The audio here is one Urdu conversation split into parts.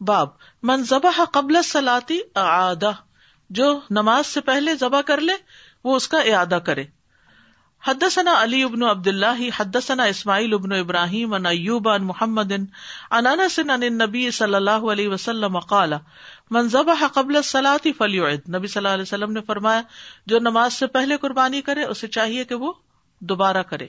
باب، من ذبح قبل سلاتی اعادہ، جو نماز سے پہلے ذبح کر لے، وہ اس کا اعادہ کرے۔ حدثنا علی ابن عبد اللہ حدثنا اسماعیل ابن ابراہیم ان ایوب ان محمد ان انس، عن النبی صلی اللہ علیہ وسلم قال، من ذبح قبل الصلاة فليعد نبی صلی اللہ علیہ وسلم نے فرمایا، جو نماز سے پہلے قربانی کرے، اسے چاہیے کہ وہ دوبارہ کرے۔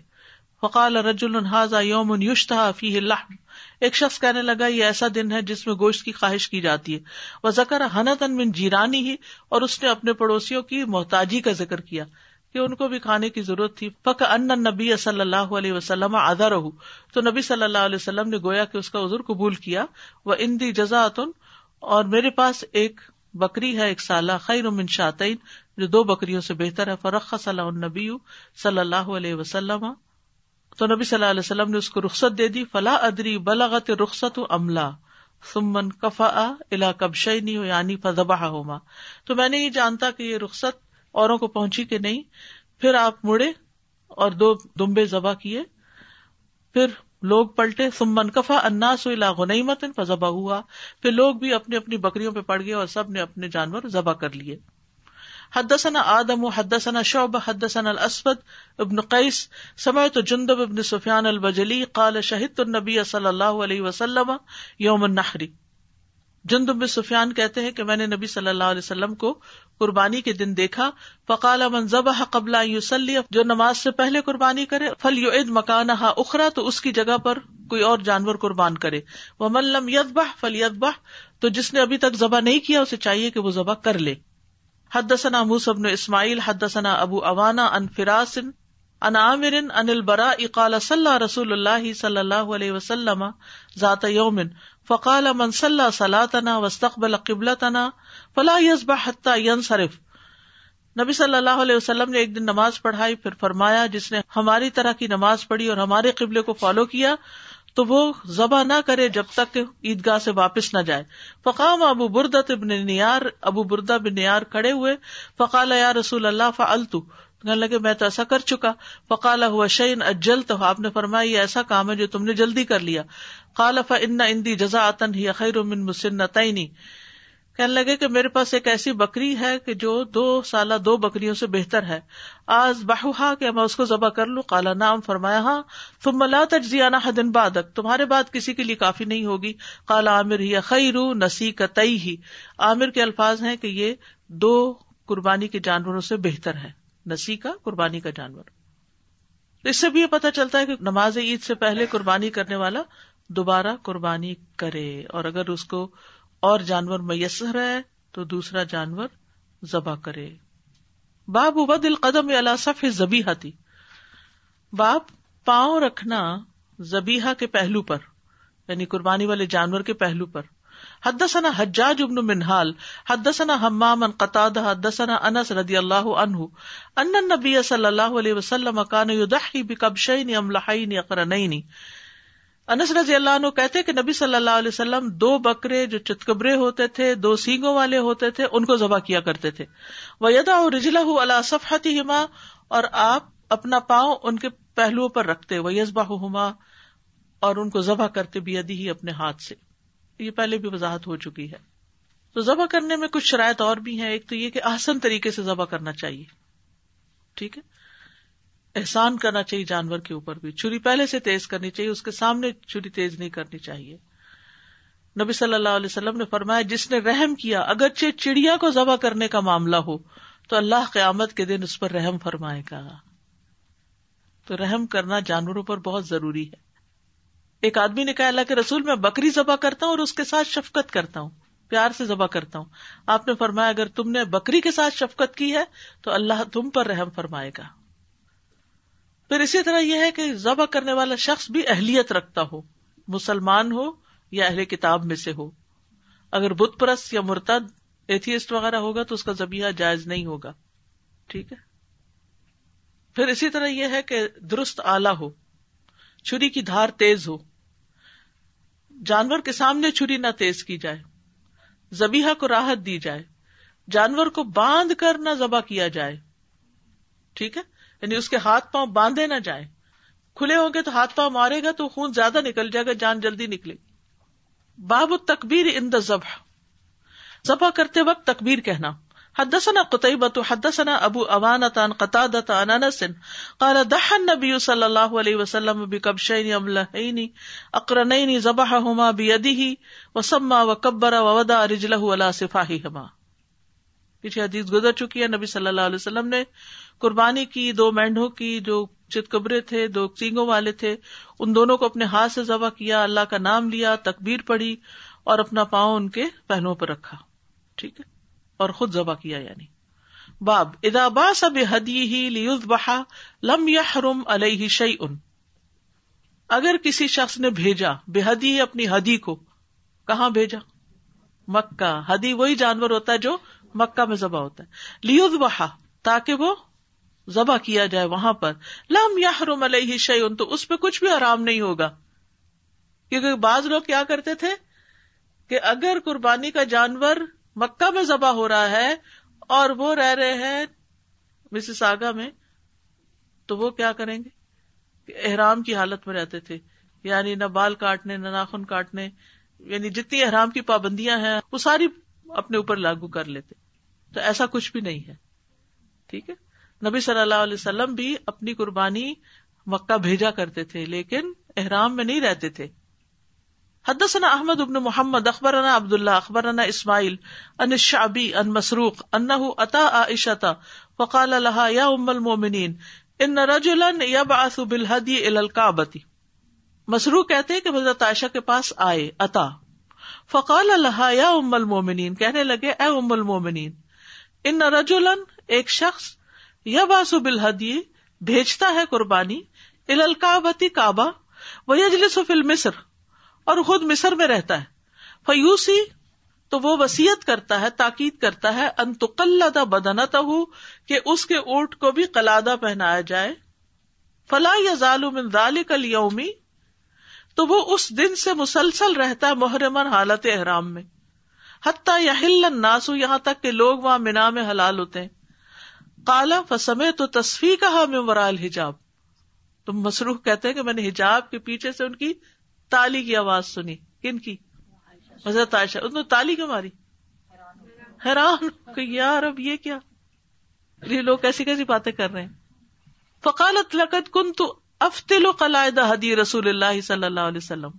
فقال رجل هذا يوم يشتهى فيه اللحم. ایک شخص کہنے لگا، یہ ایسا دن ہے جس میں گوشت کی خواہش کی جاتی ہے۔ وہ زکر حنتن من جیرانی ہی، اور اس نے اپنے پڑوسیوں کی محتاجی کا ذکر کیا کہ ان کو بھی کھانے کی ضرورت تھی۔ فک ان نبی صلی اللہ علیہ وسلم آدھا رہو تو نبی صلی اللہ علیہ وسلم نے گویا کہ اس کا عذر قبول کیا۔ وہ ان دی اور میرے پاس ایک بکری ہے، ایک سالہ، خیر من شاطین جو دو بکریوں سے بہتر ہے۔ فرق صلی النبی صلی اللہ علیہ وسلم۔ تو نبی صلی اللہ علیہ وسلم نے اس کو رخصت دے دی فلاں ادری بلاغت رخصت عملہ سمن کفا الا کبشنی یعنی فضبہ ہوما تو میں نہیں جانتا کہ یہ رخصت اوروں کو پہنچی کہ نہیں، پھر آپ مڑے اور دو دمبے ذبح کیے۔ پھر لوگ پلٹے سمن کفا اناس غنئی متن فضبا ہوا پھر لوگ بھی اپنی اپنی بکریوں پہ پڑ گئے اور سب نے اپنے جانور ذبح کر لیے۔ حدثنا آدم، حدثنا شعب حدثنا الاسود ابن قیس، سمعت جندب ابن سفیان البجلی قال شہدت النبی صلی اللہ علیہ وسلم یوم النحری جندب سفیان کہتے ہیں کہ میں نے نبی صلی اللہ علیہ وسلم کو قربانی کے دن دیکھا۔ فقال من ذبح قبل یوسلی جو نماز سے پہلے قربانی کرے فل یو عید اخرا تو اس کی جگہ پر کوئی اور جانور قربان کرے۔ وہ ملم یدبہ فل یدبہ تو جس نے ابھی تک ذبح نہیں کیا، اسے چاہیے کہ وہ ذبح کر لے۔ حدثنا موسى بن اسماعیل، حدثنا ابو اوانا ان فراس ان عامر ان البراء قال صلى رسول الله صلى الله عليه وسلم ذات يوم فقال من صلى صلاتنا واستقبل قبلتنا فلا يذبح حتى ينصرف. نبی صلی اللہ علیہ وسلم نے ایک دن نماز پڑھائی، پھر فرمایا جس نے ہماری طرح کی نماز پڑھی اور ہمارے قبلے کو فالو کیا تو وہ ذبح نہ کرے جب تک عیدگاہ سے واپس نہ جائے۔ فقام ابو بردا ابن نیار، ابو بردا بن نیار کھڑے ہوئے، فقال یا رسول اللہ فعلت کہنے لگے، میں تو ایسا کر چکا۔ فقال ہوا شعین اجل تو آپ نے فرمایا، یہ ایسا کام ہے جو تم نے جلدی کر لیا۔ قال فان اندی جزا اتن ہی خیر من مسنتین۔ کہنے لگے کہ میرے پاس ایک ایسی بکری ہے کہ جو دو سالہ دو بکریوں سے بہتر ہے۔ آج بہا کہ میں اس کو ذبح کر لوں۔ کالا نام فرمایا ہاں۔ تم ملا تجزیانہ حدن بادک تمہارے بعد کسی کے لیے کافی نہیں ہوگی۔ کالا عامر، ہی خیر نسی کا تئی ہی عامر کے الفاظ ہیں کہ یہ دو قربانی کے جانوروں سے بہتر ہے۔ نسی کا قربانی کا جانور۔ اس سے بھی یہ پتا چلتا ہے کہ نماز عید سے پہلے قربانی کرنے والا دوبارہ قربانی کرے اور اگر اس کو اور جانور میسر ہے تو دوسرا جانور ذبح کرے۔ باب ابد القدم صف زبیحا تھی باپ پاؤں رکھنا زبیحا کے پہلو پر یعنی قربانی والے جانور کے پہلو پر۔ حدثنا حجاج ابن منہال، حدثنا حمام ان قطع حدثنا انس رضی اللہ عنہ، ان النبی صلی اللہ علیہ وسلم کان یضحی بکبشین املحین اقرنین۔ انس رضی اللہ عنہ کہتے کہ نبی صلی اللہ علیہ وسلم دو بکرے جو چتکبرے ہوتے تھے، دو سینگوں والے ہوتے تھے، ان کو ذبح کیا کرتے تھے۔ وہ یدا رجلا اللہ صفحتی ہما اور آپ اپنا پاؤں ان کے پہلوؤں پر رکھتے۔ وہ یزبا ہما اور ان کو ذبح کرتے بھی ادی ہی اپنے ہاتھ سے۔ یہ پہلے بھی وضاحت ہو چکی ہے۔ تو ذبح کرنے میں کچھ شرائط اور بھی ہیں۔ ایک تو یہ کہ آسن طریقے سے ذبح کرنا چاہیے۔ ٹھیک ہے؟ احسان کرنا چاہیے جانور کے اوپر بھی۔ چھری پہلے سے تیز کرنی چاہیے، اس کے سامنے چھری تیز نہیں کرنی چاہیے۔ نبی صلی اللہ علیہ وسلم نے فرمایا، جس نے رحم کیا، اگرچہ چڑیا کو ذبح کرنے کا معاملہ ہو، تو اللہ قیامت کے دن اس پر رحم فرمائے گا۔ تو رحم کرنا جانوروں پر بہت ضروری ہے۔ ایک آدمی نے کہا، اللہ کے رسول، میں بکری ذبح کرتا ہوں اور اس کے ساتھ شفقت کرتا ہوں، پیار سے ذبح کرتا ہوں۔ آپ نے فرمایا، اگر تم نے بکری کے ساتھ شفقت کی ہے، تو اللہ تم پر رحم فرمائے گا۔ پھر اسی طرح یہ ہے کہ ذبح کرنے والا شخص بھی اہلیت رکھتا ہو، مسلمان ہو یا اہل کتاب میں سے ہو۔ اگر بت پرست یا مرتد ایتھیسٹ وغیرہ ہوگا تو اس کا زبیہ جائز نہیں ہوگا۔ ٹھیک ہے؟ پھر اسی طرح یہ ہے کہ درست آلہ ہو، چھری کی دھار تیز ہو۔ جانور کے سامنے چھری نہ تیز کی جائے زبیحا کو راحت دی جائے، جانور کو باندھ کر نہ ذبح کیا جائے۔ ٹھیک ہے؟ یعنی اس کے ہاتھ پاؤں باندھے نہ جائیں۔ کھلے ہوں گے تو ہاتھ پاؤں مارے گا تو خون زیادہ نکل جائے گا، جان جلدی نکلے باب تکبیر ان دا ذبح ذبح کرتے وقت تکبیر کہنا۔ حدثنا قطعبة حدثنا ابو اوانة عن قتادة عن انس۔ قال دح النبي صلى الله عليه وسلم بكبشين املهين اقرنين ذبحهما بيده وسمى وكبر ووضع رجله على صفاحهما پیچھے حدیث گزر چکی ہے، نبی صلی اللہ علیہ وسلم نے قربانی کی، دو مینڈوں کی، جو چتکبرے تھے، دو سینگوں والے تھے، ان دونوں کو اپنے ہاتھ سے ذبح کیا، اللہ کا نام لیا، تکبیر پڑی اور اپنا پاؤں ان کے پہنوں پر رکھا۔ ٹھیک ہے؟ اور خود ذبح کیا یعنی۔ باب ادا با سب ہدی ہی لیز بہا لم یا حرم علیہ شعی ان اگر کسی شخص نے بھیجا بے حدی اپنی ہدی کو، کہاں بھیجا؟ مکہ۔ ہدی وہی جانور ہوتا ہے جو مکہ میں ذبح ہوتا ہے۔ لیز بہا تاکہ وہ ذبح کیا جائے وہاں پر۔ لم یا حرم علیہ شعی تو اس پہ کچھ بھی آرام نہیں ہوگا۔ کیونکہ بعض لوگ کیا کرتے تھے کہ اگر قربانی کا جانور مکہ میں ذبح ہو رہا ہے اور وہ رہ رہے ہیں مسز آگا میں، تو وہ کیا کریں گے؟ کہ احرام کی حالت میں رہتے تھے۔ یعنی نہ بال کاٹنے، نہ ناخن کاٹنے یعنی جتنی احرام کی پابندیاں ہیں، وہ ساری اپنے اوپر لاگو کر لیتے۔ تو ایسا کچھ بھی نہیں ہے۔ ٹھیک ہے؟ نبی صلی اللہ علیہ وسلم بھی اپنی قربانی مکہ بھیجا کرتے تھے، لیکن احرام میں نہیں رہتے تھے۔ حدثنا احمد ابن محمد، اخبرنا عبد اللہ اخبرنا اسماعیل ان الشعبی ان مسروق انه اتى عائشة فقال لها يا ام المؤمنين ان رجلا يبعث بالهدي الى الكعبة مسروق کہتے ہیں کہ حضرت عائشہ کے پاس آئے، اتا۔ فقال لها يا ام المؤمنين کہنے لگے، اے ام المؤمنین ان رجلا ایک شخص یبعث بالهدي بھیجتا ہے قربانی الى الكعبة کعبہ ويجلس في المصر، اور خود مصر میں رہتا ہے۔ فیوسی، تو وہ وسیعت کرتا ہے، تاکید کرتا ہے انتقلہ بدنت ہو کہ اس کے اونٹ کو بھی قلادہ پہنایا جائے۔ فلاح یا ظالم کل یومی تو وہ اس دن سے مسلسل رہتا ہے محرمن حالت احرام میں۔ حتیٰ یا ہل ناسو یہاں تک کہ لوگ وہاں مینا میں حلال ہوتے ہیں۔ کالا فسمے تو تصفی کہا میں ورال حجاب تم مصروف کہتے ہیں کہ میں نے حجاب کے پیچھے سے ان کی تالی کی آواز سنی۔ کن کی؟ حضرت عائشہ۔ نے تالی کیوں ماری؟ حیران۔ کہ یار اب یہ کیا؟ یہ لوگ کیسی کیسی باتیں کر رہے ہیں؟ فقالت لقت کن تو افتل قلائدہ حدی رسول اللہ صلی اللہ علیہ وسلم۔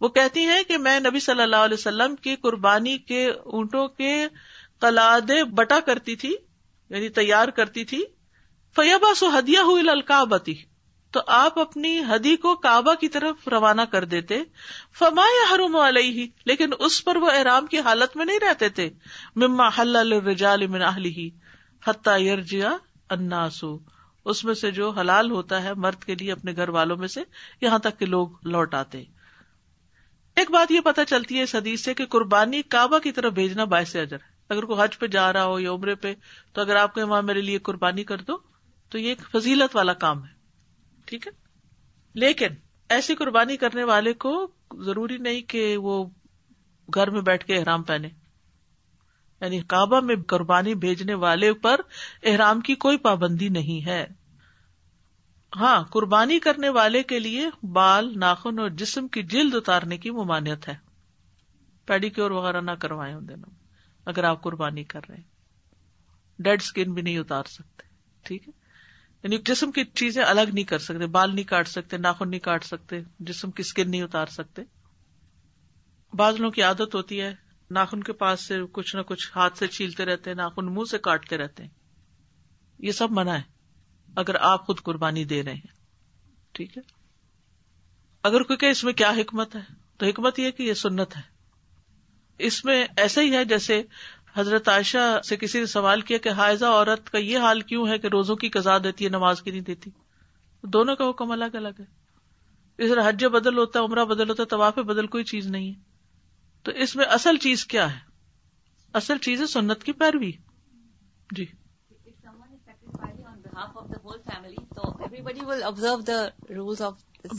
وہ کہتی ہیں کہ میں نبی صلی اللہ علیہ وسلم کی قربانی کے اونٹوں کے قلادے بٹا کرتی تھی۔ یعنی تیار کرتی تھی فیبا سو ہدیہ ہوئی تو آپ اپنی ہدی کو کعبہ کی طرف روانہ کر دیتے۔ فما یا حرم علیہ لیکن اس پر وہ احرام کی حالت میں نہیں رہتے تھے۔ مما حل من اہلی حتیٰ یرجیا اناسو اس میں سے جو حلال ہوتا ہے، مرد کے لیے اپنے گھر والوں میں سے یہاں تک کہ لوگ لوٹ آتے۔ ایک بات یہ پتا چلتی ہے اس حدیث سے کہ قربانی کعبہ کی طرف بھیجنا باعث اجر۔ ہے اگر کوئی حج پہ جا رہا ہو یا عمرے پہ، تو اگر آپ کے وہاں میرے لیے قربانی کر دو، تو یہ ایک فضیلت والا کام ہے۔ ٹھیک ہے؟ لیکن ایسی قربانی کرنے والے کو ضروری نہیں کہ وہ گھر میں بیٹھ کے احرام پہنے۔ یعنی کعبہ میں قربانی بھیجنے والے پر احرام کی کوئی پابندی نہیں ہے۔ ہاں قربانی کرنے والے کے لیے بال، ناخن اور جسم کی جلد اتارنے کی ممانعت ہے۔ پیڈیکیور وغیرہ نہ کروائے ان دنوں۔ اگر آپ قربانی کر رہے ہیں۔ ڈیڈ اسکن بھی نہیں اتار سکتے، ٹھیک ہے؟ یعنی جسم کی چیزیں الگ نہیں کر سکتے، بال نہیں کاٹ سکتے، ناخن نہیں کاٹ سکتے، جسم کی اسکن نہیں اتار سکتے۔ بعض لوگوں کی عادت ہوتی ہے، ناخن کے پاس سے کچھ نہ کچھ ہاتھ سے چھیلتے رہتے ہیں، ناخن منہ سے کاٹتے رہتے ہیں۔ یہ سب منع ہے، اگر آپ خود قربانی دے رہے ہیں، ٹھیک ہے؟ اگر کوئی کہ اس میں کیا حکمت ہے، تو حکمت یہ کہ یہ سنت ہے۔ اس میں ایسا ہی ہے جیسے حضرت عائشہ سے کسی نے سوال کیا کہ حائزہ عورت کا یہ حال کیوں ہے کہ روزوں کی قزا دیتی ہے نماز کی نہیں دیتی؟ دونوں کا حکم الگ الگ ہے۔ اس طرح حج بدل ہوتا ہے عمرہ بدل ہوتا ہے طواف بدل کوئی چیز نہیں ہے۔ تو اس میں اصل چیز کیا ہے؟ اصل چیز ہے سنت کی پیروی۔ جی۔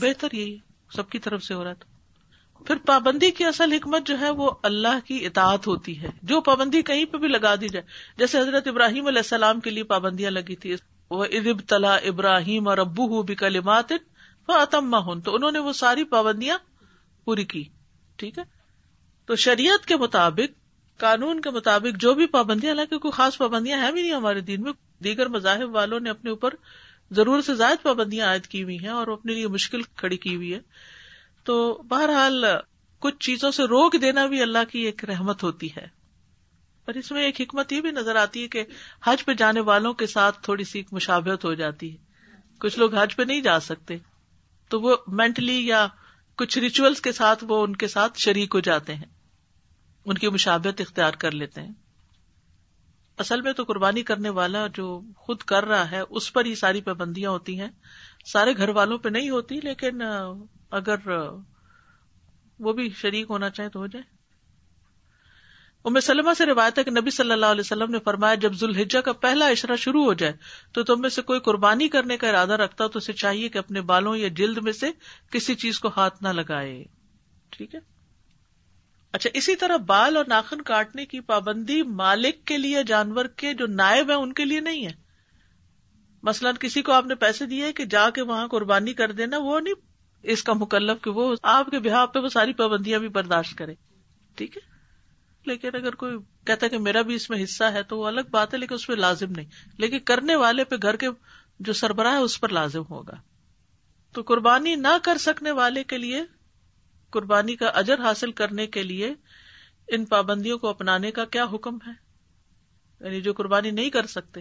بہتر یہی سب کی طرف سے ہو رہا تھا پھر پابندی کی اصل حکمت جو ہے وہ اللہ کی اطاعت ہوتی ہے۔ جو پابندی کہیں پہ بھی لگا دی جائے۔ جیسے حضرت ابراہیم علیہ السلام کے لیے پابندیاں لگی تھی۔ وہ ادب تلا ابراہیم اور ابو ہوں بھی کلمات تو انہوں نے وہ ساری پابندیاں پوری کی۔ ٹھیک ہے؟ تو شریعت کے مطابق، قانون کے مطابق جو بھی پابندیاں، حالانکہ کوئی خاص پابندیاں ہیں بھی نہیں ہمارے دین میں، دیگر مذاہب والوں نے اپنے اوپر ضرور سے زائد پابندیاں عائد کی ہوئی ہیں اور اپنے لیے مشکل کھڑی کی ہوئی ہے تو بہرحال کچھ چیزوں سے روک دینا بھی اللہ کی ایک رحمت ہوتی ہے۔ اور اس میں ایک حکمت یہ بھی نظر آتی ہے کہ حج پہ جانے والوں کے ساتھ تھوڑی سی مشابہت ہو جاتی ہے۔ کچھ لوگ حج پہ نہیں جا سکتے، تو وہ مینٹلی یا کچھ ریچولس کے ساتھ وہ ان کے ساتھ شریک ہو جاتے ہیں۔ ان کی مشابت اختیار کر لیتے ہیں۔ اصل میں تو قربانی کرنے والا جو خود کر رہا ہے، اس پر ہی ساری پابندیاں ہوتی ہیں۔ سارے گھر والوں پہ نہیں ہوتی، لیکن اگر وہ بھی شریک ہونا چاہے تو ہو جائے۔ ام سلمہ سے روایت ہے کہ نبی صلی اللہ علیہ وسلم نے فرمایا، جب ذوالحجہ کا پہلا اشرا شروع ہو جائے تو تم میں سے کوئی قربانی کرنے کا ارادہ رکھتا ہو تو اسے چاہیے کہ اپنے بالوں یا جلد میں سے کسی چیز کو ہاتھ نہ لگائے۔ ٹھیک ہے؟ اچھا اسی طرح بال اور ناخن کاٹنے کی پابندی مالک کے لیے، جانور کے جو نائب ہیں ان کے لیے نہیں ہے۔ مثلاً کسی کو آپ نے پیسے دیے کہ جا کے وہاں قربانی کر دینا، وہ نہیں اس کا مکلف کہ وہ آپ کے بہا پہ وہ ساری پابندیاں بھی برداشت کرے۔ ٹھیک ہے؟ لیکن اگر کوئی کہتا ہے کہ میرا بھی اس میں حصہ ہے تو وہ الگ بات ہے، لیکن اس پہ لازم نہیں۔ لیکن کرنے والے پہ گھر کے جو سربراہ ہے اس پر لازم ہوگا۔ تو قربانی نہ کر سکنے والے کے لیے، قربانی کا اجر حاصل کرنے کے لیے ان پابندیوں کو اپنانے کا کیا حکم ہے؟ یعنی جو قربانی نہیں کر سکتے۔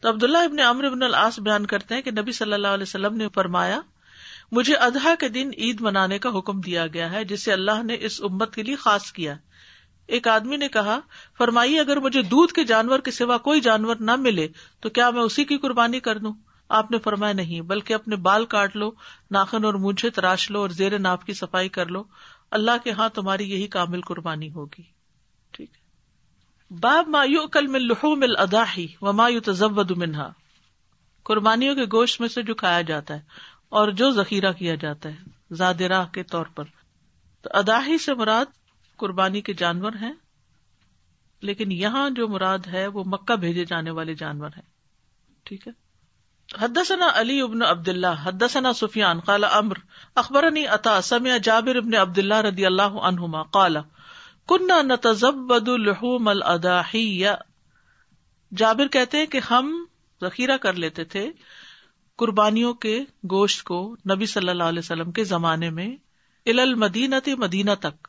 تو عبداللہ ابن عمر ابن العاص بیان کرتے ہیں کہ نبی صلی اللہ علیہ وسلم نے فرمایا مجھے ادہا کے دن عید منانے کا حکم دیا گیا ہے، جسے اللہ نے اس امت کے لیے خاص کیا۔ ایک آدمی نے کہا فرمائی اگر مجھے دودھ کے جانور کے سوا کوئی جانور نہ ملے، تو کیا میں اسی کی قربانی کر دوں؟ آپ نے فرمایا نہیں، بلکہ اپنے بال کاٹ لو، ناخن اور مونچھے تراش لو اور زیر ناپ کی صفائی کر لو۔ اللہ کے ہاں تمہاری یہی کامل قربانی ہوگی۔ ٹھیک باب مایو کل میں لہو مل ادا ہی و مایو تزود منہا۔ قربانیوں کے گوشت میں سے جو کھایا جاتا ہے اور جو ذخیرہ کیا جاتا ہے، زاد راہ کے طور پر۔ تو اداہی سے مراد قربانی کے جانور ہیں، لیکن یہاں جو مراد ہے، وہ مکہ بھیجے جانے والے جانور ہیں۔ ٹھیک ہے؟ حدثنا علی ابن عبد اللہ حدثنا سفیان، قال امر، اخبرنی عطا، سمع جابر ابن عبد اللہ رضی اللہ عنہما، قال كنا نتزبد لحوم الاضاحی جابر کہتے ہیں کہ ہم ذخیرہ کر لیتے تھے قربانیوں کے گوشت کو نبی صلی اللہ علیہ وسلم کے زمانے میں ال المدینہ مدینہ تک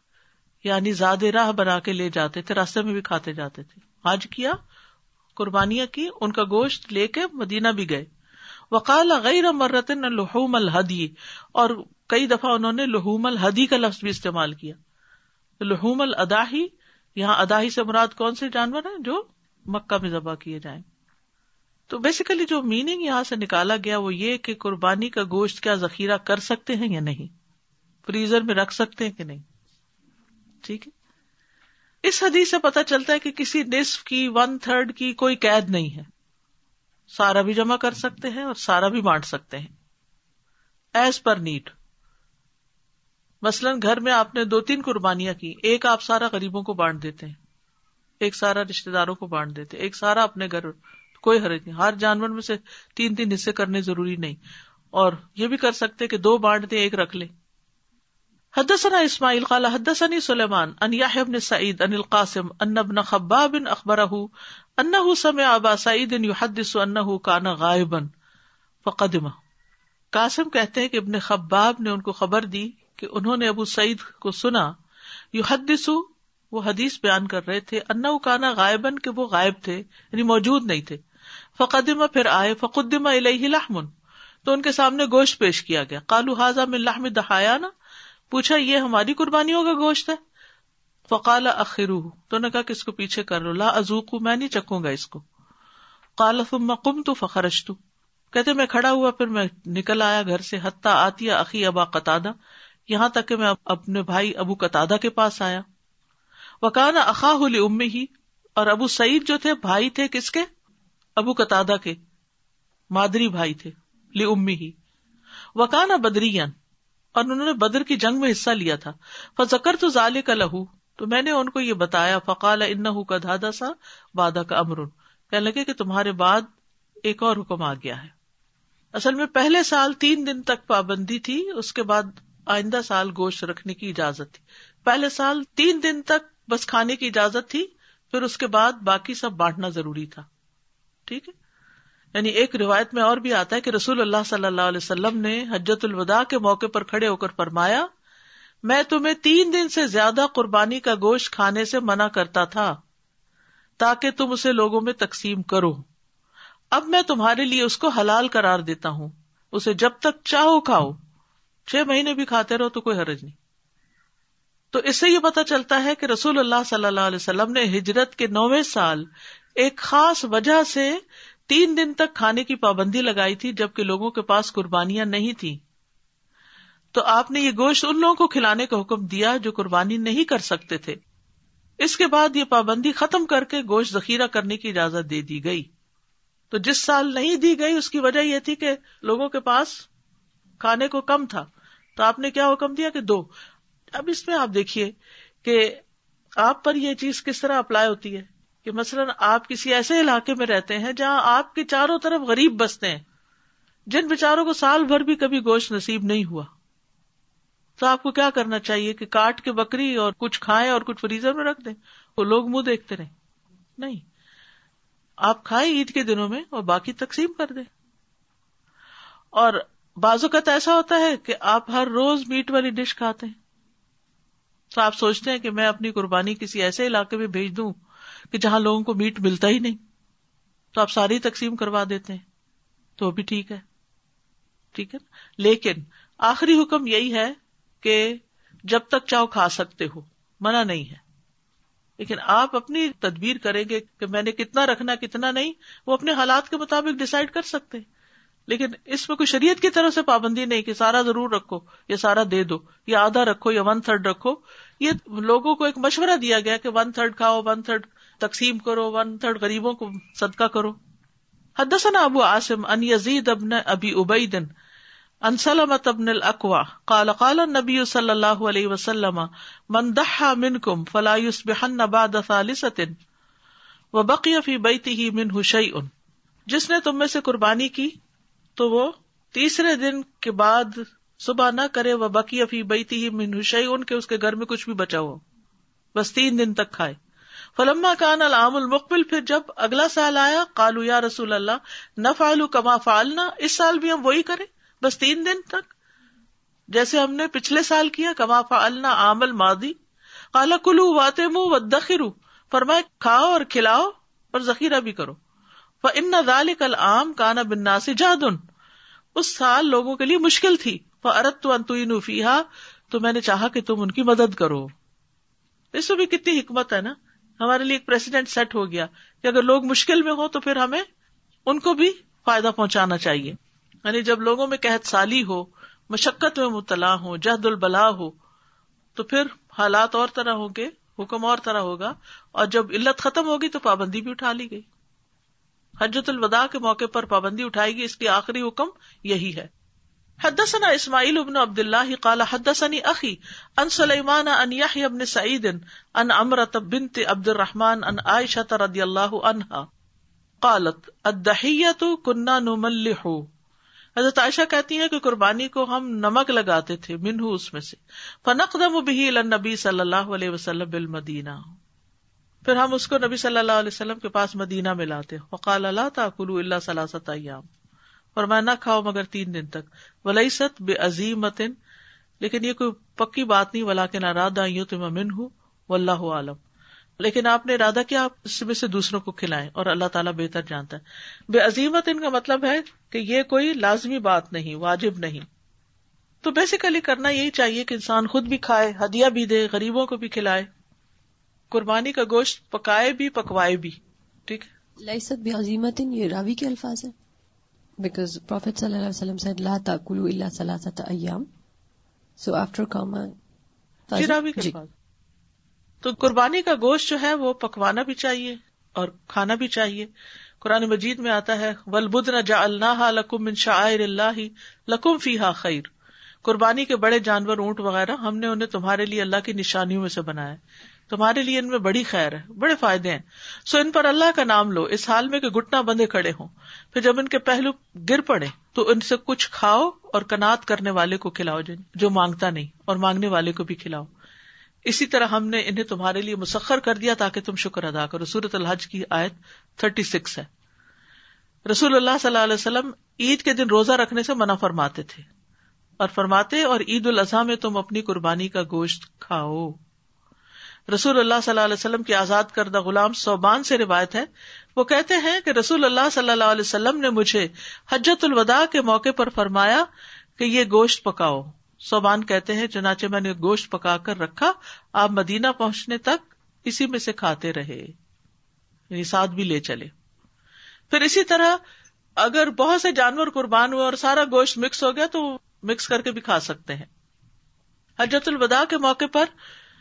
یعنی زیادہ راہ بنا کے لے جاتے تھے، راستے میں بھی کھاتے جاتے تھے۔ آج کیا، قربانیاں کی، ان کا گوشت لے کے مدینہ بھی گئے۔ وقال غیر مرتن لحوم الحدی، اور کئی دفعہ انہوں نے لحوم الحدی کا لفظ بھی استعمال کیا۔ لحوم الداہی یہاں اداہی سے مراد کون سے جانور ہیں جو مکہ میں ذبح کیے جائیں؟ تو بیسیکلی جو میننگ یہاں سے نکالا گیا وہ یہ کہ قربانی کا گوشت کیا ذخیرہ کر سکتے ہیں یا نہیں؟ فریزر میں رکھ سکتے ہیں کہ نہیں؟ ٹھیک ہے؟ اس حدیث سے پتا چلتا ہے کہ کسی نصف کی ون تھرڈ کی کوئی قید نہیں ہے۔ سارا بھی جمع کر سکتے ہیں اور سارا بھی بانٹ سکتے ہیں۔ ایز پر نیڈ مثلاً گھر میں آپ نے دو تین قربانیاں کی، ایک آپ سارا غریبوں کو بانٹ دیتے ہیں، ایک سارا رشتے داروں کو بانٹ دیتے ایک سارا اپنے گھر کوئی حرج نہیں۔ ہر جانور میں سے تین تین حصے کرنے ضروری نہیں۔ اور یہ بھی کر سکتے کہ دو بانٹ دیں ایک رکھ لیں۔ حدثنا اسماعیل قال حدثني سلیمان ان يحيى بن سعید ان القاسم ان ابن خباب اخبره انه سمع ابا سعید يحدث انه كان غائبا فقدم قاسم کہتے ہیں کہ ابن خباب نے ان کو خبر دی کہ انہوں نے ابو سعید کو سنا۔ یحدث وہ حدیث بیان کر رہے تھے انه كان غائبا کہ وہ غائب تھے یعنی موجود نہیں تھے۔ فقدم، پھر آئے، فقدم الیہ لحم. تو ان کے سامنے گوشت پیش کیا گیا. قالوا هذا من لحم دحایانا پوچھا، یہ ہماری قربانیوں کا گوشت ہے؟ فقال اخرو تو نے کہا کہ اس کو پیچھے کر لو. لا ازوق میں نہیں چکوں گا اس کو. قال، ثم قمت، فخرجت. کہتے، میں کھڑا ہوا، پھر میں نکل آیا گھر سے. حتیٰ آتی اخی ابا قطادہ. یہاں تک کہ میں اپنے بھائی ابو قطادہ کے پاس آیا. وکانا اخاہ ام ہی اور ابو سعید جو تھے، بھائی تھے کس کے؟ ابو قطادہ کے مادری بھائی تھے، لی امی ہی۔ وکانا بدرین اور انہوں نے بدر کی جنگ میں حصہ لیا تھا۔ فکر تو ظال کا لہو تو میں نے ان کو یہ بتایا، فقال ان کا دادا سا بادہ کا امرن کہنے لگے کہ تمہارے بعد ایک اور حکم آ گیا ہے۔ اصل میں پہلے سال تین دن تک پابندی تھی، اس کے بعد آئندہ سال گوشت رکھنے کی اجازت تھی۔ پہلے سال تین دن تک بس کھانے کی اجازت تھی، پھر اس کے بعد باقی سب بانٹنا ضروری تھا۔ ٹھیک ہے؟ یعنی ایک روایت میں اور بھی آتا ہے کہ رسول اللہ صلی اللہ علیہ وسلم نے حجت الوداع کے موقع پر کھڑے ہو کر فرمایا، میں تمہیں تین دن سے زیادہ قربانی کا گوشت کھانے سے منع کرتا تھا، تاکہ تم اسے لوگوں میں تقسیم کرو۔ اب میں تمہارے لیے اس کو حلال کرار دیتا ہوں۔ اسے جب تک چاہو کھاؤ۔ چھ مہینے بھی کھاتے رہو تو کوئی حرج نہیں۔ تو اس سے یہ پتا چلتا ہے کہ رسول اللہ صلی اللہ علیہ وسلم نے ہجرت کے نویں سال ایک خاص وجہ سے تین دن تک کھانے کی پابندی لگائی تھی جبکہ لوگوں کے پاس قربانیاں نہیں تھی تو آپ نے یہ گوشت ان لوگوں کو کھلانے کا حکم دیا جو قربانی نہیں کر سکتے تھے۔ اس کے بعد یہ پابندی ختم کر کے گوشت ذخیرہ کرنے کی اجازت دے دی گئی۔ تو جس سال نہیں دی گئی، اس کی وجہ یہ تھی کہ لوگوں کے پاس کھانے کو کم تھا۔ تو آپ نے کیا حکم دیا کہ دو۔ اب اس میں آپ دیکھیے کہ آپ پر یہ چیز کس طرح اپلائی ہوتی ہے۔ کہ مثلاً آپ کسی ایسے علاقے میں رہتے ہیں جہاں آپ کے چاروں طرف غریب بستے ہیں، جن بےچاروں کو سال بھر بھی کبھی گوشت نصیب نہیں ہوا۔ تو آپ کو کیا کرنا چاہیے کہ کاٹ کے بکری اور کچھ کھائیں اور کچھ فریزر میں رکھ دیں؟ وہ لوگ منہ دیکھتے رہے۔ نہیں۔ آپ کھائیں عید کے دنوں میں اور باقی تقسیم کر دیں۔ اور بازو کا تو ایسا ہوتا ہے کہ آپ ہر روز میٹ والی ڈش کھاتے ہیں۔ تو آپ سوچتے ہیں کہ میں اپنی قربانی کسی ایسے علاقے میں بھیج دوں کہ جہاں لوگوں کو میٹ ملتا ہی نہیں، تو آپ ساری تقسیم کروا دیتے ہیں، تو وہ بھی ٹھیک ہے۔ ٹھیک ہے نا؟ لیکن آخری حکم یہی ہے کہ جب تک چاہو کھا سکتے ہو، منع نہیں ہے۔ لیکن آپ اپنی تدبیر کریں گے کہ میں نے کتنا رکھنا، کتنا نہیں، وہ اپنے حالات کے مطابق ڈسائڈ کر سکتے لیکن اس میں کوئی شریعت کی طرف سے پابندی نہیں کہ سارا ضرور رکھو یا سارا دے دو، یا آدھا رکھو یا ون تھرڈ رکھو۔ یہ لوگوں کو ایک مشورہ دیا گیا کہ ون تھرڈ کھاؤ ون تھرڈ تقسیم کرو، ون تھرڈ غریبوں کو صدقہ کرو۔ حدثنا ابو عاصم ان یزید ابن ابی ابیدن ان سلمت ابن الاقوى قال قال النبي صلی اللہ علیہ وسلم، من ضحى منكم فلا يصبحن بعد ثالثه وبقي في بيته منه شيء جس نے تم میں سے قربانی کی تو وہ تیسرے دن کے بعد صبح نہ کرے وہ بقی افی بیتی ہی من ان کے اس کے گھر میں کچھ بھی بچا ہو۔ بس تین دن تک کھائے۔ فلما کان العام المقبل، پھر جب اگلا سال آیا کالو یا رسول اللہ نہ فالو کما فالنا اس سال بھی ہم وہی کریں، بس تین دن تک۔ جیسے ہم نے پچھلے سال کیا، کما فالنا عامل مادی کالا کلو واتے منہ و دخرو فرمائے کھاؤ اور کھلاؤ اور ذخیرہ بھی کرو۔ ان دال کل عام کانا بننا سے جادن اس سال لوگوں کے لیے مشکل تھی۔ وہ ارت تو فیحا تو میں نے چاہا کہ تم ان کی مدد کرو۔ اس میں بھی کتنی حکمت ہے نا؟ ہمارے لیے ایک پریسیڈینٹ سیٹ ہو گیا کہ اگر لوگ مشکل میں ہو تو پھر ہمیں ان کو بھی فائدہ پہنچانا چاہیے۔ یعنی جب لوگوں میں قحط سالی ہو، مشقت میں مبتلا ہو جہد البلا ہو، تو پھر حالات اور طرح ہوں گے، حکم اور طرح ہوگا۔ اور جب علت ختم ہوگی تو پابندی بھی اٹھا لی گئی۔ حجت الوداع کے موقع پر پابندی اٹھائے گی اس کی آخری حکم یہی ہے۔ حدثنا اسماعیل ابن عبد اللہ قال حدثني اخي ان سليمان ان يحيى بن سعيد ان امرة بنت عبد الرحمن ان عائشة رضي الله عنها قالت الدحية كنا نملح. حضرت عائشہ کہتی ہیں کہ قربانی کو ہم نمک لگاتے تھے منہ اس میں سے۔ فنقدم به الى النبي صلی اللہ علیہ وسلم بالمدینہ۔ پھر ہم اس کو نبی صلی اللہ علیہ وسلم کے پاس مدینہ میں لاتے وقال اللہ تعلق اللہ سلاست ایام. اور میں نہ کھاؤ مگر تین دن تک۔ ولیست بے عظیم لیکن یہ کوئی پکی بات نہیں ولا کے ناراد آئی تو من ہوں و اللہ عالم لیکن آپ نے ارادہ کیا آپ اس میں سے دوسروں کو کھلائیں، اور اللہ تعالیٰ بہتر جانتا ہے۔ بے عظیمت ان کا مطلب ہے کہ یہ کوئی لازمی بات نہیں، واجب نہیں۔ تو بیسیکلی کرنا یہی چاہیے کہ انسان خود بھی کھائے، ہدیہ بھی دے، غریبوں کو بھی کھلائے۔ قربانی کا گوشت پکائے بھی، پکوائے بھی۔ ٹھیک لائست بھی عظیمت یہ راوی کے الفاظ ہیں۔ بیکاز پروفیٹ صلی اللہ علیہ وسلم سے لا تاکلو الا ثلاثه ایام. سو آفٹر کاما جی. تو قربانی کا گوشت جو ہے وہ پکوانا بھی چاہیے اور کھانا بھی چاہیے۔ قرآن مجید میں آتا ہے ولبدن جا اللہ لکم من شاعر اللہ لکم فیحا خیر. قربانی کے بڑے جانور اونٹ وغیرہ ہم نے انہیں تمہارے لیے اللہ کی نشانیوں میں سے بنایا تمہارے لیے ان میں بڑی خیر ہے، بڑے فائدے ہیں۔ سو ان پر اللہ کا نام لو، اس حال میں کہ گٹنا بندے کھڑے ہوں۔ پھر جب ان کے پہلو گر پڑے، تو ان سے کچھ کھاؤ اور کنات کرنے والے کو کھلاؤ، جو مانگتا نہیں، اور مانگنے والے کو بھی کھلاؤ۔ اسی طرح ہم نے انہیں تمہارے لیے مسخر کر دیا تاکہ تم شکر ادا کرو۔ سورت الحج کی آیت تھرٹی سکس ہے۔ رسول اللہ صلی اللہ علیہ وسلم عید کے دن روزہ رکھنے سے منع فرماتے تھے۔ اور فرماتے، اور عید الاضحیٰ میں تم اپنی قربانی کا گوشت کھاؤ۔ رسول اللہ صلی اللہ علیہ وسلم کی آزاد کردہ غلام صوبان سے روایت ہے۔ وہ کہتے ہیں کہ رسول اللہ صلی اللہ علیہ وسلم نے مجھے حجت الوداع کے موقع پر فرمایا کہ یہ گوشت پکاؤ۔ صوبان کہتے ہیں، چنانچہ میں نے گوشت پکا کر رکھا، آپ مدینہ پہنچنے تک اسی میں سے کھاتے رہے۔ یعنی ساتھ بھی لے چلے۔ پھر اسی طرح اگر بہت سے جانور قربان ہوئے اور سارا گوشت مکس ہو گیا تو مکس کر کے بھی کھا سکتے ہیں۔ حجت الوداع کے موقع پر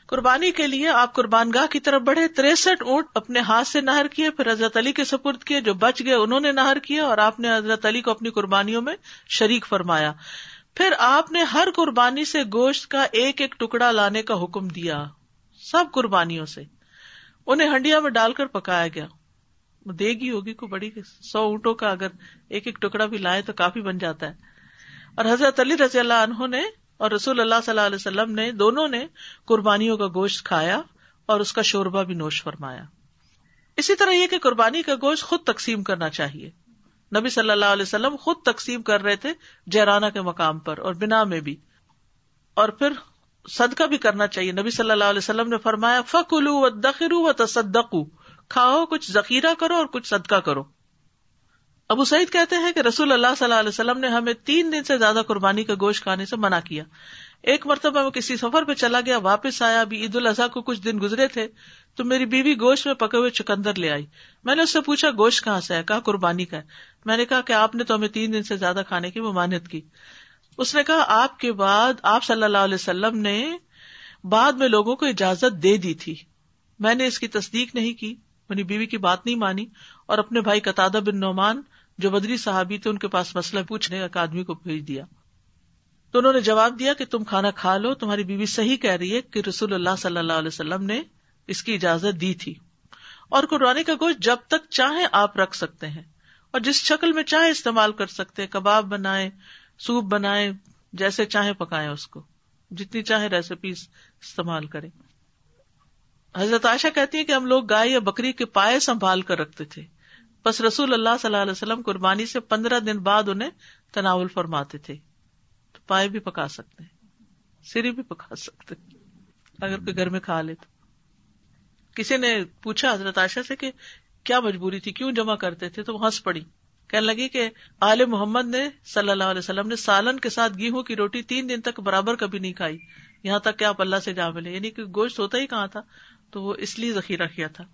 قربانی کے لیے آپ قربان گاہ کی طرف بڑھے، تریسٹھ اونٹ اپنے ہاتھ سے نہر کیے، پھر حضرت علی کے سپرد کیے، جو بچ گئے انہوں نے نہر کیا اور آپ نے حضرت علی کو اپنی قربانیوں میں شریک فرمایا۔ پھر آپ نے ہر قربانی سے گوشت کا ایک ایک ٹکڑا لانے کا حکم دیا، سب قربانیوں سے۔ انہیں ہنڈیا میں ڈال کر پکایا گیا۔ دے گی ہوگی کو بڑی سو اونٹوں کا اگر ایک ایک ٹکڑا بھی لائے تو کافی بن جاتا ہے۔ اور حضرت علی رضی اللہ عنہ نے اور رسول اللہ صلی اللہ علیہ وسلم نے دونوں نے قربانیوں کا گوشت کھایا اور اس کا شوربہ بھی نوش فرمایا۔ اسی طرح یہ کہ قربانی کا گوشت خود تقسیم کرنا چاہیے۔ نبی صلی اللہ علیہ وسلم خود تقسیم کر رہے تھے جیرانہ کے مقام پر اور بنا میں بھی۔ اور پھر صدقہ بھی کرنا چاہیے۔ نبی صلی اللہ علیہ وسلم نے فرمایا فکلو و دخرو و تصدقو کھاؤ، کچھ ذخیرہ کرو اور کچھ صدقہ کرو۔ ابو سعید کہتے ہیں کہ رسول اللہ صلی اللہ علیہ وسلم نے ہمیں تین دن سے زیادہ قربانی کا گوشت کھانے سے منع کیا۔ ایک مرتبہ میں کسی سفر پہ چلا گیا، واپس آیا، ابھی عید الاضحیٰ کو کچھ دن گزرے تھے، تو میری بیوی گوشت میں پکے ہوئے چکندر لے آئی۔ میں نے اس سے پوچھا، گوشت کہاں سے ہے؟ کہا، قربانی کا ہے۔ میں نے کہا کہ آپ نے تو ہمیں تین دن سے زیادہ کھانے کی ممانت کی۔ اس نے کہا، آپ کے بعد آپ صلی اللہ علیہ وسلم نے بعد میں لوگوں کو اجازت دے دی تھی۔ میں نے اس کی تصدیق نہیں کی، میری بیوی کی بات نہیں مانی اور اپنے بھائی قطع بن نعمان جو بدری صحابی تھے ان کے پاس مسئلہ پوچھنے ایک آدمی کو بھیج دیا۔ تو انہوں نے جواب دیا کہ تم کھانا کھا لو، تمہاری بیوی صحیح کہہ رہی ہے کہ رسول اللہ صلی اللہ علیہ وسلم نے اس کی اجازت دی تھی۔ اور قربانی کا گوشت جب تک چاہے آپ رکھ سکتے ہیں، اور جس شکل میں چاہے استعمال کر سکتے کباب بنائے سوپ بنائے جیسے چاہے پکائے اس کو۔ جتنی چاہے ریسیپیز استعمال کریں۔ حضرت عائشہ کہتی ہے کہ ہم لوگ گائے یا بکری کے پائے سنبھال کر رکھتے تھے۔ بس رسول اللہ صلی اللہ علیہ وسلم قربانی سے پندرہ دن بعد انہیں تناول فرماتے تھے۔ تو پائے بھی پکا سکتے سری بھی پکا سکتے اگر کوئی گھر میں کھا لے تو۔ کسی نے پوچھا حضرت عائشہ سے کہ کیا مجبوری تھی، کیوں جمع کرتے تھے؟ تو وہ ہنس پڑی۔ کہنے لگی کہ آل محمد نے صلی اللہ علیہ وسلم نے سالن کے ساتھ گیہوں کی روٹی تین دن تک برابر کبھی نہیں کھائی۔ یہاں تک کہ آپ اللہ سے جا ملے۔ یعنی کہ گوشت ہوتا ہی کہاں تھا؟ تو وہ اس لیے ذخیرہ کیا تھا۔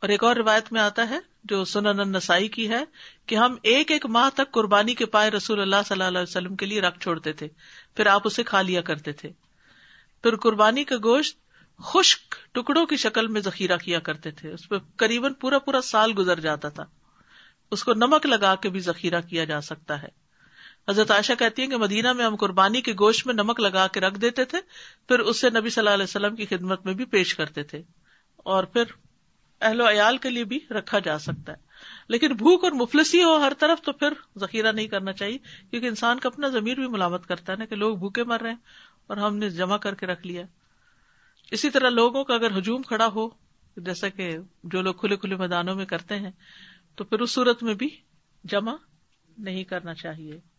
اور ایک اور روایت میں آتا ہے جو سنن نسائی کی ہے کہ ہم ایک ایک ماہ تک قربانی کے پائے رسول اللہ صلی اللہ علیہ وسلم کے لیے رکھ چھوڑتے تھے، پھر آپ اسے کھا لیا کرتے تھے۔ پھر قربانی کا گوشت خشک ٹکڑوں کی شکل میں ذخیرہ کیا کرتے تھے۔ اس پہ قریب پورا پورا سال گزر جاتا تھا۔ اس کو نمک لگا کے بھی ذخیرہ کیا جا سکتا ہے۔ حضرت عائشہ کہتی ہے کہ مدینہ میں ہم قربانی کے گوشت میں نمک لگا کے رکھ دیتے تھے، پھر اس سے نبی صلی اللہ علیہ وسلم کی خدمت میں بھی پیش کرتے تھے۔ اور پھر اہل و عیال کے لیے بھی رکھا جا سکتا ہے۔ لیکن بھوک اور مفلسی ہو ہر طرف تو پھر ذخیرہ نہیں کرنا چاہیے، کیونکہ انسان کا اپنا ضمیر بھی ملامت کرتا ہے نا کہ لوگ بھوکے مر رہے ہیں اور ہم نے جمع کر کے رکھ لیا۔ اسی طرح لوگوں کا اگر ہجوم کھڑا ہو، جیسا کہ جو لوگ کھلے کھلے میدانوں میں کرتے ہیں، تو پھر اس صورت میں بھی جمع نہیں کرنا چاہیے۔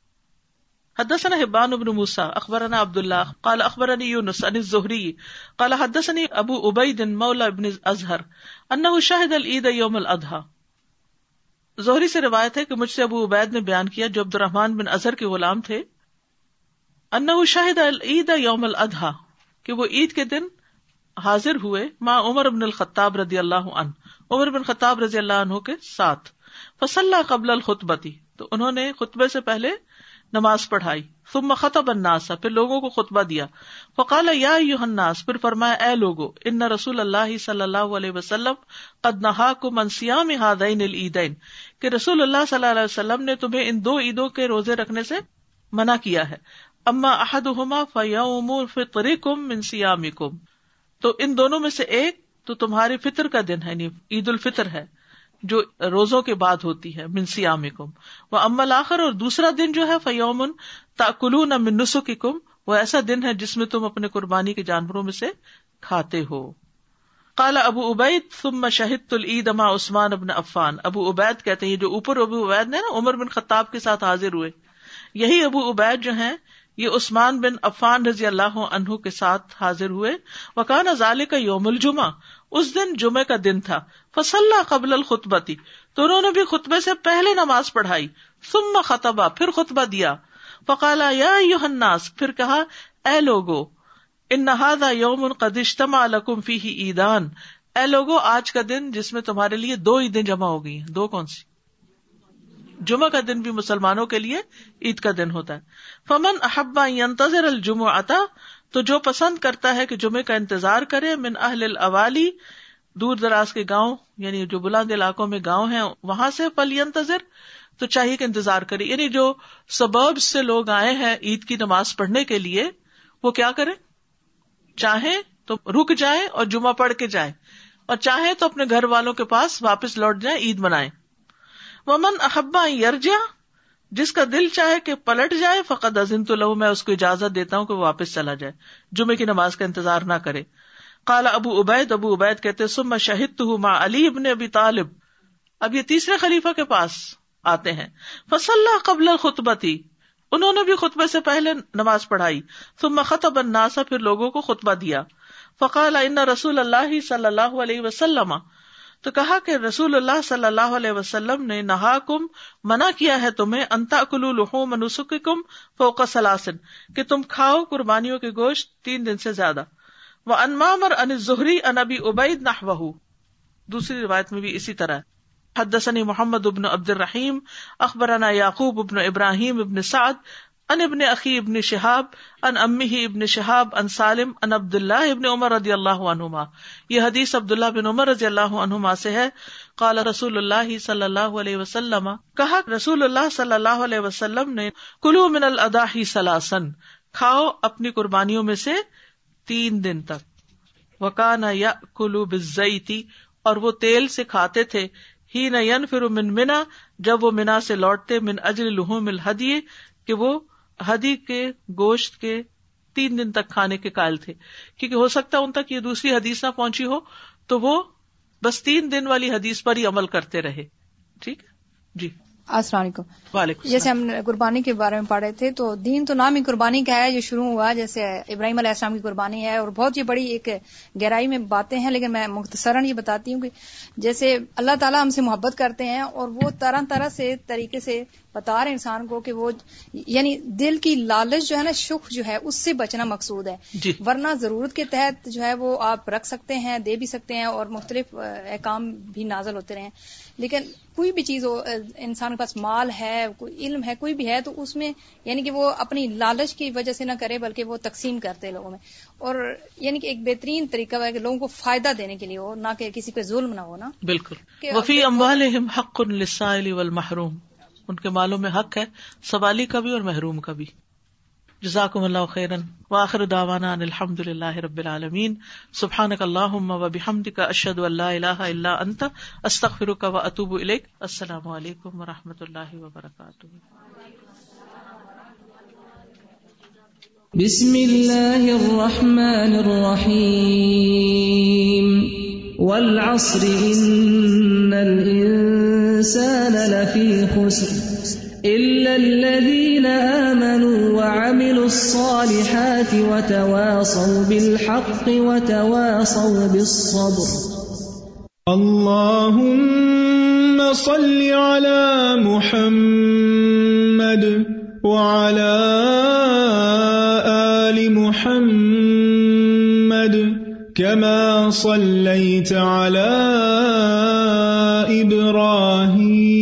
حدثنا حبان بن موسى اخبرنا عبد الله، قال اخبرني يونس عن الزهري، قال حدثني ابو عبيد مولى ابن ازهر انه شهد العيد يوم الاضحى زہری سے روایت ہے کہ مجھ سے ابو عبید نے بیان کیا جو عبد الرحمان بن اظہر کے غلام تھے انه شهد العيد يوم الاضحى کہ وہ عید کے دن حاضر ہوئے ماں عمر بن الخطاب رضی اللہ عنہ، عمر بن خطاب رضی اللہ عنہ کے ساتھ فصلى قبل الخطبتی تو انہوں نے خطبے سے پہلے نماز پڑھائی۔ ثم خطب الناس، پھر لوگوں کو خطبہ دیا۔ فقال، یا ایھا الناس، پھر فرمایا، اے لوگو، ان رسول اللہ صلی اللہ علیہ وسلم قد نہاکم عن صيام هذين العيدين کہ رسول اللہ صلی اللہ علیہ وسلم نے تمہیں ان دو عیدوں کے روزے رکھنے سے منع کیا ہے۔ اما احدهما فيوم فطركم من صيامكم تو ان دونوں میں سے ایک تو تمہارے فطر کا دن ہے یعنی عید الفطر ہے۔ جو روزوں کے بعد ہوتی ہے منسیام کم وہ امل آخر اور دوسرا دن جو ہے، فیومن تاکلو نہ منسو کی کم وہ ایسا دن ہے جس میں تم اپنے قربانی کے جانوروں میں سے کھاتے ہو. کالا ابو ابید ثم شہید العید اما عثمان ابن عفان. ابو عبید کہتے ہیں جو اوپر ابو عبید نے نا، عمر بن خطاب کے ساتھ حاضر ہوئے. یہی ابو عبید جو ہیں، یہ عثمان بن عفان رضی اللہ عنہ کے ساتھ حاضر ہوئے. وکان ازال کا یوم الجمہ اس دن جمعے کا دن تھا۔ فصل قبل الخطبتی تو انہوں نے بھی خطبے سے پہلے نماز پڑھائی۔ ثم خطبہ پھر خطبہ دیا۔ فقالا یا یوحناس پھر کہا، اے لوگو، ان نہاد یوم قدشتما لکم فی عیدان اے لوگو، آج کا دن جس میں تمہارے لیے دو عیدیں جمع ہو گئی ہیں۔ دو کون سی؟ جمعہ کا دن بھی مسلمانوں کے لیے، عید کا دن ہوتا ہے۔ فمن احبا ينتظر الجمع آتا تو جو پسند کرتا ہے کہ جمعے کا انتظار کرے، من اہل الاوالی، دور دراز کے گاؤں یعنی جو بلند علاقوں میں گاؤں ہیں، وہاں سے پل ینتظر، تو چاہیے کہ انتظار کرے۔ یعنی جو سبب سے لوگ آئے ہیں عید کی نماز پڑھنے کے لیے، وہ کیا کرے؟ چاہے تو رک جائے اور جمعہ پڑھ کے جائے۔ اور چاہے تو اپنے گھر والوں کے پاس واپس لوٹ جائے، عید منائے۔ ومن احبا یرجا جس کا دل چاہے کہ پلٹ جائے، فقط ازن تو لہو میں اس کو اجازت دیتا ہوں کہ وہ واپس چلا جائے۔ جمعے کی نماز کا انتظار نہ کرے۔ کالا ابو ابید ابو ابید کہتے سم شہید تو ماں علی ابن ابی طالب۔ اب یہ تیسرے خلیفہ کے پاس آتے ہیں۔ فصل قبل خطبہ تھی انہوں نے بھی خطبے سے پہلے نماز پڑھائی۔ ثم خطب الناسا پھر لوگوں کو خطبہ دیا۔ فقال ان رسول اللہ صلی اللہ علیہ وسلم۔ تو کہا کہ رسول اللہ صلی اللہ علیہ وسلم نے نہا کم منع کیا ہے تمہیں انتا کلو لہو منسک کم فوق سلاسن کہ تم کھاؤ قربانیوں کے گوشت تین دن سے زیادہ۔ وہ انمام اور ان ظہری ان ابی ابید نہ دوسری روایت میں بھی اسی طرح حدثني محمد ابن عبد الرحیم اخبرنا یعقوب ابن ابراہیم ابن سعد ان ابن عقی ابن شہاب ان امی ابن شہاب ان سالم ان عبد اللہ ابن عمر رضی اللہ عنہما۔ یہ حدیث عبد اللہ بن عمر رضی اللہ عنہما سے ہے۔ قال رسول اللہ صلی اللہ علیہ وسلم، کہا رسول اللہ صلی اللہ علیہ وسلم نے کلو من الداحی سلاسن کھاؤ اپنی قربانیوں میں سے تین دن تک۔ وکانا یا کلو بزئی اور وہ تیل سے کھاتے تھے۔ ہی نہ پھر من منا، جب وہ منا سے لوٹتے، من اجل لہو مل ہدیے کہ وہ ہدی کے گوشت کے تین دن تک کھانے کے قائل تھے۔ کیونکہ ہو سکتا ان تک یہ دوسری حدیث نہ پہنچی ہو، تو وہ بس تین دن والی حدیث پر ہی عمل کرتے رہے۔ ٹھیک جی۔ السلام علیکم۔ جیسے ہم قربانی کے بارے میں پڑھ رہے تھے تو دین تو نام ہی قربانی کا ہے جو شروع ہوا۔ جیسے ابراہیم علیہ السلام کی قربانی ہے اور بہت ہی بڑی ایک گہرائی میں باتیں ہیں لیکن میں مختصراً یہ بتاتی ہوں کہ جیسے اللہ تعالیٰ ہم سے محبت کرتے ہیں اور وہ طرح طرح سے طریقے سے بتا رہے انسان کو کہ وہ یعنی دل کی لالچ جو ہے نا شخ جو ہے اس سے بچنا مقصود ہے۔ جی۔ ورنہ ضرورت کے تحت جو ہے وہ آپ رکھ سکتے ہیں دے بھی سکتے ہیں اور مختلف احکام بھی نازل ہوتے رہے لیکن کوئی بھی چیز ہو انسان کے پاس مال ہے کوئی علم ہے کوئی بھی ہے تو اس میں یعنی کہ وہ اپنی لالچ کی وجہ سے نہ کرے بلکہ وہ تقسیم کرتے لوگوں میں۔ اور یعنی کہ ایک بہترین طریقہ ہے کہ لوگوں کو فائدہ دینے کے لیے ہو نہ کہ کسی پہ ظلم نہ ہو نا؟ بالکل۔ وفی حق والمحروم۔ ان کے مالوں میں حق ہے سوالی کا بھی اور محروم کا بھی۔ جزاکم اللہ خیرن. واخر داوانا الحمد للہ رب العالمین. سبحان اللہ و بحمد کا اشد اللہ اللہ اللہ انت. استخر کا و اطوب السلام علیکم و رحمۃ اللہ وبرکاتہ. بسم اللہ الرحمن الرحیم. والعصر ان الانسان لفی خسر. إلا الذين آمنوا وعملوا الصالحات وتواصوا بالحق وتواصوا بالصبر. اللهم صل على محمد وعلى آل محمد كما صليت على إبراهيم.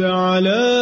على